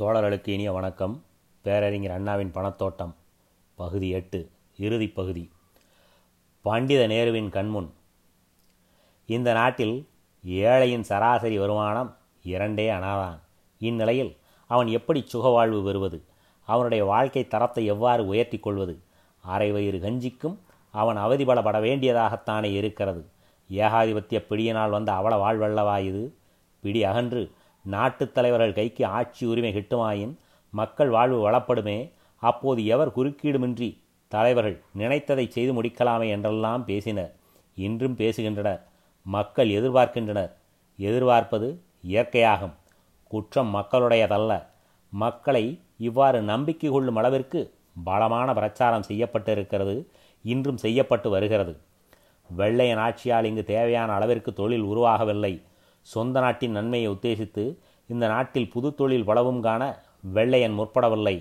தோழர்களுக்கு இனிய வணக்கம். பேரறிஞர் அண்ணாவின் பணத்தோட்டம் பகுதி எட்டு இறுதி பகுதி. பண்டித நேருவின் கண்முன். இந்த நாட்டில் ஏழையின் சராசரி வருமானம் இரண்டே அனாதான். இந்நிலையில் அவன் எப்படி சுகவாழ்வு பெறுவது? அவனுடைய வாழ்க்கை தரத்தை எவ்வாறு உயர்த்தி கொள்வது? அரை வயிறு கஞ்சிக்கும் அவன் அவதிபலப்பட வேண்டியதாகத்தானே இருக்கிறது? ஏகாதிபத்திய பிடியினால் வந்த அவள வாழ்வல்லவா இது? பிடி அகன்று நாட்டுத் தலைவர்கள் கைக்கு ஆட்சி உரிமை கிட்டுமாயின் மக்கள் வாழ்வு வளப்படுமே அப்போது எவர் குறுக்கீடுமின்றி தலைவர்கள் நினைத்ததை செய்து முடிக்கலாமே என்றெல்லாம் பேசினர். இன்றும் பேசுகின்றனர். மக்கள் எதிர்பார்க்கின்றனர். எதிர்பார்ப்பது இயற்கையாகும். குற்றம் மக்களுடையதல்ல. மக்களை இவ்வாறு நம்பிக்கை கொள்ளும் அளவிற்கு பலமான பிரச்சாரம் செய்யப்பட்டிருக்கிறது. இன்றும் செய்யப்பட்டு வருகிறது. வெள்ளையன் ஆட்சியால் இங்கு தேவையான அளவிற்கு தொழில் உருவாகவில்லை. சொந்த நாட்டின் நன்மையை உத்தேசித்து இந்த நாட்டில் புது தொழில் வளவும் காண வெள்ளையன் முற்படவில்லை.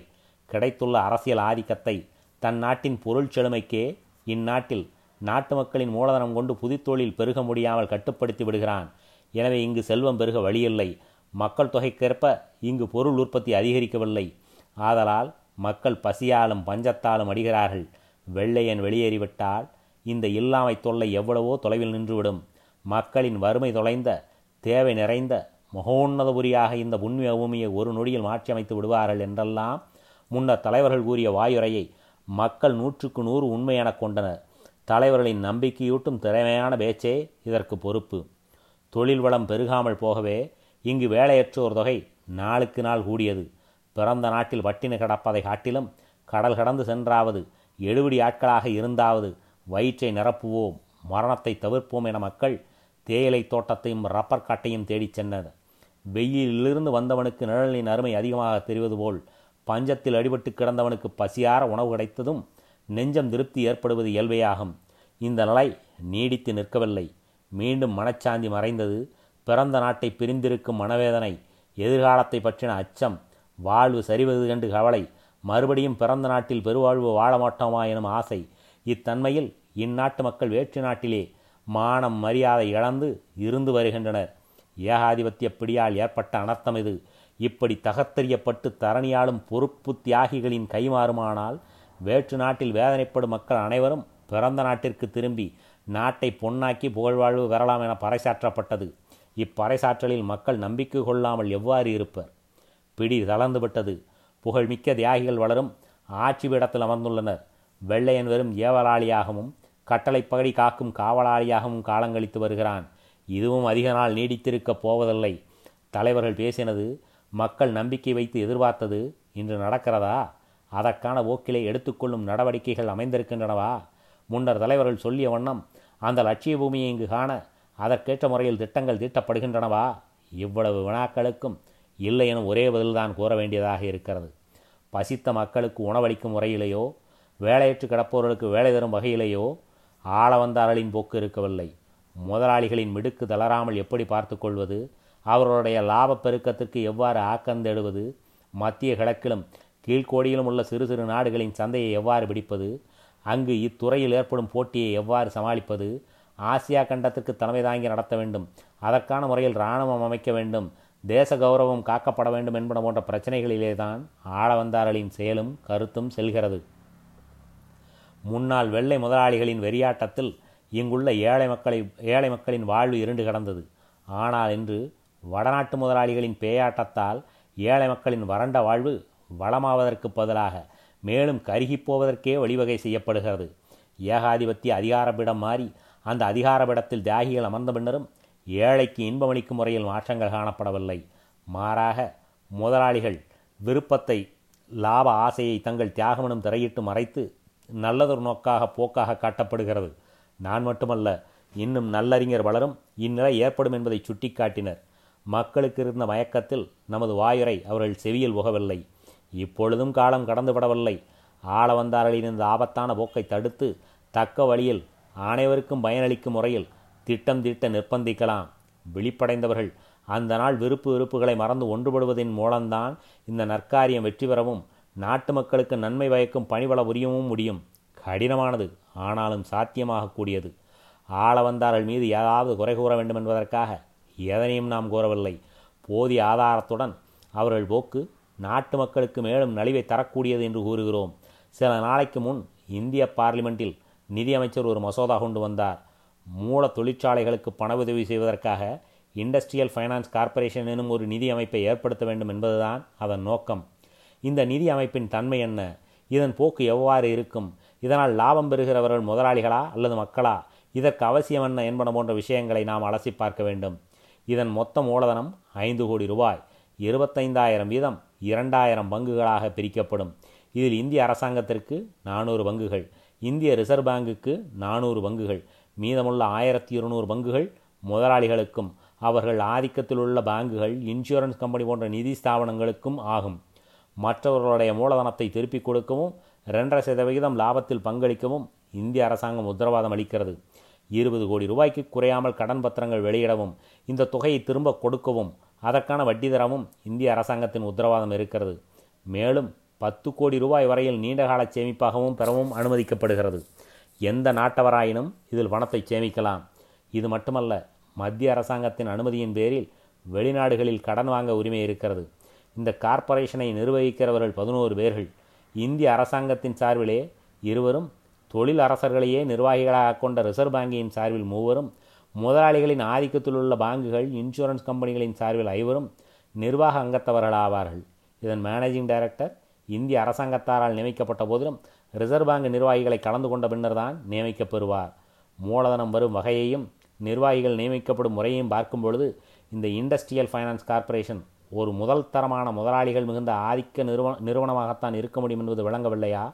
கிடைத்துள்ள அரசியல் ஆதிக்கத்தை தன் நாட்டின் பொருள் செழுமைக்கே இந்நாட்டில் நாட்டு மக்களின் மூலதனம் கொண்டு புதுத்தொழில் பெருக முடியாமல் கட்டுப்படுத்தி விடுகிறான். எனவே இங்கு செல்வம் பெருக வழியில்லை. மக்கள் தொகைக்கேற்ப இங்கு பொருள் உற்பத்தி அதிகரிக்கவில்லை. ஆதலால் மக்கள் பசியாலும் பஞ்சத்தாலும் அடிகிறார்கள். வெள்ளையன் வெளியேறிவிட்டால் இந்த இல்லாமை தொல்லை எவ்வளவோ தொலைவில் நின்றுவிடும். மக்களின் வறுமை தொலைந்த தேவை நிறைந்த மகோன்னதபுரியாக இந்த புண்ணிய பூமியை ஒரு நொடியில் மாற்றியமைத்து விடுவார்கள் என்றெல்லாம் முன்னர் தலைவர்கள் கூறிய வாயுரையை மக்கள் நூற்றுக்கு நூறு உண்மை எனக் கொண்டனர். தலைவர்களின் நம்பிக்கையூட்டும் திறமையான பேச்சே இதற்கு பொறுப்பு. தொழில் வளம் பெருகாமல் போகவே இங்கு வேலையற்றோர் தொகை நாளுக்கு நாள் கூடியது. பிறந்த நாட்டில் வட்டினு கிடப்பதை காட்டிலும் கடல் கடந்து சென்றாவது எழுபடி ஆட்களாக இருந்தாவது வயிற்றை நிரப்புவோம் மரணத்தை தவிர்ப்போம் என மக்கள் தேயிலை தோட்டத்தையும் ரப்பர் காட்டையும் தேடிச் சென்றது. வெயிலிலிருந்து வந்தவனுக்கு நிழலின் அருமை அதிகமாக தெரிவது போல் பஞ்சத்தில் அடிபட்டு கிடந்தவனுக்கு பசியார உணவு கிடைத்ததும் நெஞ்சம் திருப்தி ஏற்படுவது இயல்பேயாகும். இந்த நிலை நீடித்து நிற்கவில்லை. மீண்டும் மனச்சாந்தி மறைந்தது. பிறந்த நாட்டை பிரிந்திருக்கும் மனவேதனை எதிர்காலத்தை பற்றின அச்சம் வாழ்வு சரிவது கண்டு கவலை மறுபடியும் பிறந்த நாட்டில் பெருவாழ்வு வாழ மாட்டோமா எனும் ஆசை இத்தன்மையில் இந்நாட்டு மக்கள் வேற்று நாட்டிலே மானம் மரியாதை இழந்து இருந்து வருகின்றனர். ஏகாதிபத்திய பிடியால் ஏற்பட்ட அனர்த்தம் இது. இப்படி தகத்தறியப்பட்டு தரணியாலும் பொறுப்பு தியாகிகளின் கைமாறுமானால் வேற்று நாட்டில் வேதனைப்படும் மக்கள் அனைவரும் பிறந்த நாட்டிற்கு திரும்பி நாட்டை பொன்னாக்கி புகழ்வாழ்வு பெறலாம் என பறைசாற்றப்பட்டது. இப்பறைசாற்றலில் மக்கள் நம்பிக்கை கொள்ளாமல் எவ்வாறு இருப்பர்? பிடி தளர்ந்துவிட்டது புகழ்மிக்க தியாகிகள் வளரும் ஆட்சி பீடத்தில் அமர்ந்துள்ளனர். வெள்ளையன் வெறும் ஏவலாளியாகவும் கட்டளை பகடி காக்கும் காவலாளியாகவும் காலங்கழித்து வருகிறான். இதுவும் அதிக நாள் நீடித்திருக்கப் போவதில்லை. தலைவர்கள் பேசினது மக்கள் நம்பிக்கை வைத்து எதிர்பார்த்தது இன்று நடக்கிறதா? அதற்கான போக்கிலே எடுத்துக்கொள்ளும் நடவடிக்கைகள் அமைந்திருக்கின்றனவா? முன்னர் தலைவர்கள் சொல்லிய வண்ணம் அந்த லட்சிய பூமியை இங்கு காண அதற்கேற்ற முறையில் திட்டங்கள் தீட்டப்படுகின்றனவா? இவ்வளவு வினாக்களுக்கும் இல்லை எனும் ஒரே பதில்தான் கூற வேண்டியதாக இருக்கிறது. பசித்த மக்களுக்கு உணவளிக்கும் முறையிலேயோ வேலையற்று கிடப்பவர்களுக்கு வேலை தரும் வகையிலேயோ ஆள வந்தார்களின் போக்கு இருக்கவில்லை. முதலாளிகளின் மிடுக்கு தளராமல் எப்படி பார்த்து கொள்வது? அவர்களுடைய லாபப் பெருக்கத்திற்கு எவ்வாறு ஆக்கந்தெடுவது மத்திய கிழக்கிலும் கீழ்கோடியிலும் உள்ள சிறு சிறு நாடுகளின் சந்தையை எவ்வாறு பிடிப்பது? அங்கு இத்துறையில் ஏற்படும் போட்டியை எவ்வாறு சமாளிப்பது? ஆசியா கண்டத்திற்கு தலைமை தாங்கி நடத்த வேண்டும். அதற்கான முறையில் இராணுவம் அமைக்க வேண்டும். தேச கௌரவம் காக்கப்பட வேண்டும் என்பன போன்ற பிரச்சனைகளிலே தான் ஆளவந்தார்களின் செயலும் கருத்தும் செல்கிறது. முன்னாள் வெள்ளை முதலாளிகளின் வெறியாட்டத்தில் இங்குள்ள ஏழை மக்களை ஏழை மக்களின் வாழ்வு இருண்டு கிடந்தது. ஆனால் இன்று வடநாட்டு முதலாளிகளின் பேயாட்டத்தால் ஏழை மக்களின் வறண்ட வாழ்வு வளமாவதற்கு பதிலாக மேலும் கருகிப்போவதற்கே வழிவகை செய்யப்படுகிறது. ஏகாதிபத்திய அதிகாரபிடம் மாறி அந்த அதிகாரபிடத்தில் தியாகிகள் அமர்ந்த பின்னரும் ஏழைக்கு இன்பமளிக்கும் முறையில் மாற்றங்கள் காணப்படவில்லை. மாறாக முதலாளிகள் விருப்பத்தை லாப ஆசையை தங்கள் தியாகமனும் திரையிட்டு மறைத்து நல்லதொரு நோக்காக போக்காக காட்டப்படுகிறது. நான் மட்டுமல்ல இன்னும் நல்லறிஞர் வளரும் இந்நிலை ஏற்படும் என்பதை சுட்டிக்காட்டினர். மக்களுக்கு இருந்த மயக்கத்தில் நமது வாயுரை அவர்கள் செவியில் புகவில்லை. இப்பொழுதும் காலம் கடந்துவிடவில்லை ஆள வந்தார்களின் இந்த ஆபத்தான போக்கை தடுத்து தக்க வழியில் அனைவருக்கும் பயனளிக்கும் முறையில் திட்டம் திட்ட நிர்பந்திக்கலாம். விழிப்படைந்தவர்கள் அந்த நாள் விருப்பு விருப்புகளை மறந்து ஒன்றுபடுவதன் மூலம்தான் இந்த நற்காரியம் வெற்றி பெறவும் நாட்டு மக்களுக்கு நன்மை பயக்கும் பணிபல புரியவும் முடியும். கடினமானது ஆனாலும் சாத்தியமாகக்கூடியது ஆள வந்தார்கள் மீது ஏதாவது குறை கூற வேண்டும் என்பதற்காக எதனையும் நாம் கூறவில்லை. போதிய ஆதாரத்துடன் அவர்கள் போக்கு நாட்டு மக்களுக்கு மேலும் நலிவை தரக்கூடியது என்று கூறுகிறோம். சில நாளைக்கு முன் இந்திய பார்லிமெண்ட்டில் நிதியமைச்சர் ஒரு மசோதா கொண்டு வந்தார். மூல தொழிற்சாலைகளுக்கு பண உதவி செய்வதற்காக இண்டஸ்ட்ரியல் ஃபைனான்ஸ் கார்ப்பரேஷன் எனும் ஒரு நிதி அமைப்பை ஏற்படுத்த வேண்டும் என்பதுதான் அதன் நோக்கம். இந்த நிதி அமைப்பின் தன்மை என்ன? இதன் போக்கு எவ்வாறு இருக்கும்? இதனால் லாபம் பெறுகிறவர்கள் முதலாளிகளா அல்லது மக்களா? இதற்கு அவசியம் என்ன என்பன போன்ற விஷயங்களை நாம் அலசி பார்க்க வேண்டும். இதன் மொத்த மூலதனம் ஐந்து கோடி ரூபாய். இருபத்தைந்தாயிரம் வீதம் இரண்டாயிரம் பங்குகளாக பிரிக்கப்படும். இதில் இந்திய அரசாங்கத்திற்கு நானூறு பங்குகள். இந்திய ரிசர்வ் பேங்குக்கு நானூறு பங்குகள். மீதமுள்ள ஆயிரத்தி இருநூறு பங்குகள் முதலாளிகளுக்கும் அவர்கள் ஆதிக்கத்தில் உள்ள பேங்குகள் இன்சூரன்ஸ் கம்பெனி போன்ற நிதி ஸ்தாபனங்களுக்கும் ஆகும். மற்றவர்களுடைய மூலதனத்தை திருப்பிக் கொடுக்கவும் ரெண்டரை சதவிகிதம் லாபத்தில் பங்களிக்கவும் இந்திய அரசாங்கம் உத்தரவாதம் அளிக்கிறது. இருபது கோடி ரூபாய்க்கு குறையாமல் கடன் பத்திரங்கள் வெளியிடவும் இந்த தொகையை திரும்ப கொடுக்கவும் அதற்கான வட்டி தரவும் இந்திய அரசாங்கத்தின் உத்தரவாதம் இருக்கிறது. மேலும் பத்து கோடி ரூபாய் வரையில் நீண்டகால சேமிப்பாகவும் பெறவும் அனுமதிக்கப்படுகிறது. எந்த நாட்டவராயினும் இதில் பணத்தை சேமிக்கலாம். இது மட்டுமல்ல மத்திய அரசாங்கத்தின் அனுமதியின் பேரில் வெளிநாடுகளில் கடன் வாங்க உரிமை இருக்கிறது. இந்த கார்ப்பரேஷனை நிர்வகிக்கிறவர்கள் பதினோரு பேர்கள். இந்திய அரசாங்கத்தின் சார்பிலே இருவரும் தொழில் அரசர்களையே நிர்வாகிகளாக கொண்ட ரிசர்வ் வங்கியின் சார்பில் மூவரும் முதலாளிகளின் ஆதிக்கத்தில் உள்ள பாங்குகள் இன்சூரன்ஸ் கம்பெனிகளின் சார்பில் ஐவரும் நிர்வாக அங்கத்தவர்களாவார்கள். இதன் மேனேஜிங் டைரக்டர் இந்திய அரசாங்கத்தாரால் நியமிக்கப்பட்ட போதிலும் ரிசர்வ் பேங்க் நிர்வாகிகளை கலந்து கொண்ட பின்னர் தான் நியமிக்கப்பெறுவார் மூலதனம் வரும் வகையையும் நிர்வாகிகள் நியமிக்கப்படும் முறையையும் பார்க்கும் பொழுது இந்த இண்டஸ்ட்ரியல் ஃபைனான்ஸ் கார்ப்பரேஷன் ஒரு முதல் தரமான முதலாளிகள் மிகுந்த ஆதிக்க நிறுவன நிறுவனமாகத்தான் இருக்க முடியும் என்பது விளங்கவில்லையா?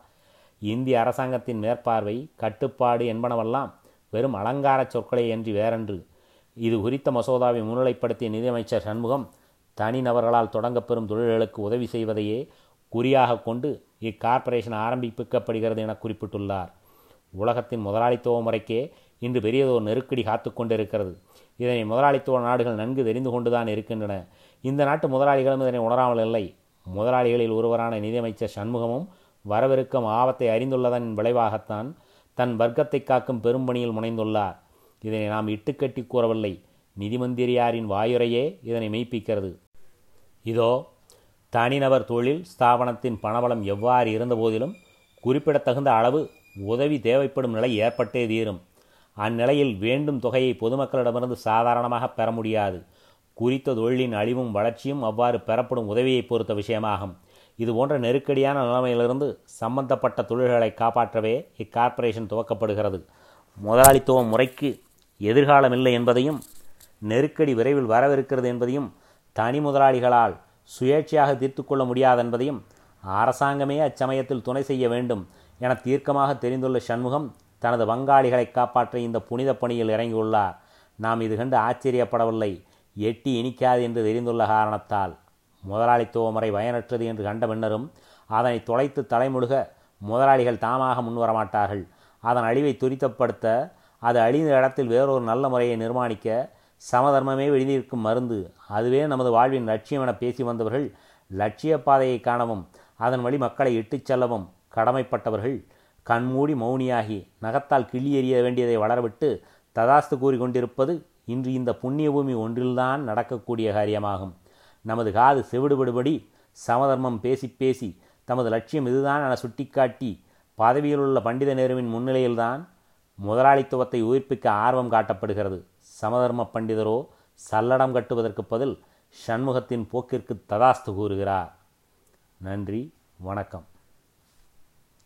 இந்திய அரசாங்கத்தின் மேற்பார்வை கட்டுப்பாடு என்பனவெல்லாம் வெறும் அலங்கார சொற்களே என்று வேறென்று. இது குறித்த மசோதாவை முன்னிலைப்படுத்திய நிதியமைச்சர் சண்முகம் தனிநபர்களால் தொடங்கப்பெறும் தொழில்களுக்கு உதவி செய்வதையே குறியாக கொண்டு இக்கார்ப்பரேஷன் ஆரம்பிப்பிக்கப்படுகிறது என குறிப்பிட்டுள்ளார். உலகத்தின் முதலாளித்துவ முறைக்கே இன்று பெரியதோர் நெருக்கடி காத்து கொண்டிருக்கிறது. இதனை முதலாளித்துவ நாடுகள் நன்கு தெரிந்து கொண்டுதான் இருக்கின்றன. இந்த நாட்டு முதலாளிகளும் இதனை உணராமல் இல்லை. முதலாளிகளில் ஒருவரான நிதியமைச்சர் சண்முகமும் வரவிருக்கும் ஆபத்தை அறிந்துள்ளதன் விளைவாகத்தான் தன் வர்க்கத்தை காக்கும் பெரும்பணியில் முனைந்துள்ளார். இதனை நாம் இட்டுக்கட்டி கூறவில்லை. நிதிமந்திரியாரின் வாயுரையே இதனை மெய்ப்பிக்கிறது. இதோ தனிநபர் தொழில் ஸ்தாபனத்தின் பணபலம் எவ்வாறு இருந்தபோதிலும் குறிப்பிடத்தகுந்த அளவு உதவி தேவைப்படும் நிலை ஏற்பட்டே தீரும். அந்நிலையில் வேண்டும் தொகையை பொதுமக்களிடமிருந்து சாதாரணமாக பெற முடியாது. குறித்த தொழிலின் அழிவும் வளர்ச்சியும் அவ்வாறு பெறப்படும் உதவியை பொறுத்த விஷயமாகும். இது போன்ற நெருக்கடியான நிலைமையிலிருந்து சம்பந்தப்பட்ட தொழில்களை காப்பாற்றவே இக்கார்ப்பரேஷன் துவக்கப்படுகிறது. முதலாளித்துவ முறைக்கு எதிர்காலம் இல்லை என்பதையும் நெருக்கடி விரைவில் வரவிருக்கிறது என்பதையும் தனி முதலாளிகளால் சுயேட்சையாக தீர்த்து கொள்ள முடியாதென்பதையும் அரசாங்கமே அச்சமயத்தில் துணை செய்ய வேண்டும் என தீர்க்கமாக தெரிந்துள்ள சண்முகம் தனது வங்காளிகளை காப்பாற்ற இந்த புனித பணியில் இறங்கியுள்ளார். நாம் இது கண்டு ஆச்சரியப்படவில்லை. எட்டி இனிக்காது என்று தெரிந்துள்ள காரணத்தால். முதலாளித்துவ முறை பயனற்றது என்று கண்ட பின்னரும் அதனை தொலைத்து தலைமுழுக முதலாளிகள் தாமாக முன்வரமாட்டார்கள். அதன் அழிவை துரித்தப்படுத்த அது அழிந்த இடத்தில் வேறொரு நல்ல முறையை நிர்மாணிக்க சமதர்மமே வெளியிருக்கும் மருந்து. அதுவே நமது வாழ்வின் லட்சியம் என பேசி வந்தவர்கள் லட்சிய பாதையை காணவும் அதன் வழி மக்களை இட்டுச் செல்லவும் கடமைப்பட்டவர்கள். கண்மூடி மௌனியாகி நகத்தால் கிள்ளி எறிய வேண்டியதை வளரவிட்டு ததாஸ்து கூறிக்கொண்டிருப்பது இன்று இந்த புண்ணிய பூமி ஒன்றில்தான் நடக்கக்கூடிய காரியமாகும். நமது காது செவிடுபடுபடி சமதர்மம் பேசி பேசி தமது லட்சியம் இதுதான் என சுட்டிக்காட்டி பதவியில் உள்ள பண்டித நேருவின் முன்னிலையில்தான் முதலாளித்துவத்தை உயிர்ப்பிக்க ஆர்வம் காட்டப்படுகிறது. சமதர்ம பண்டிதரோ சல்லடம் கட்டுவதற்கு பதில் சண்முகத்தின் போக்கிற்கு ததாஸ்து கூறுகிறார். நன்றி வணக்கம்.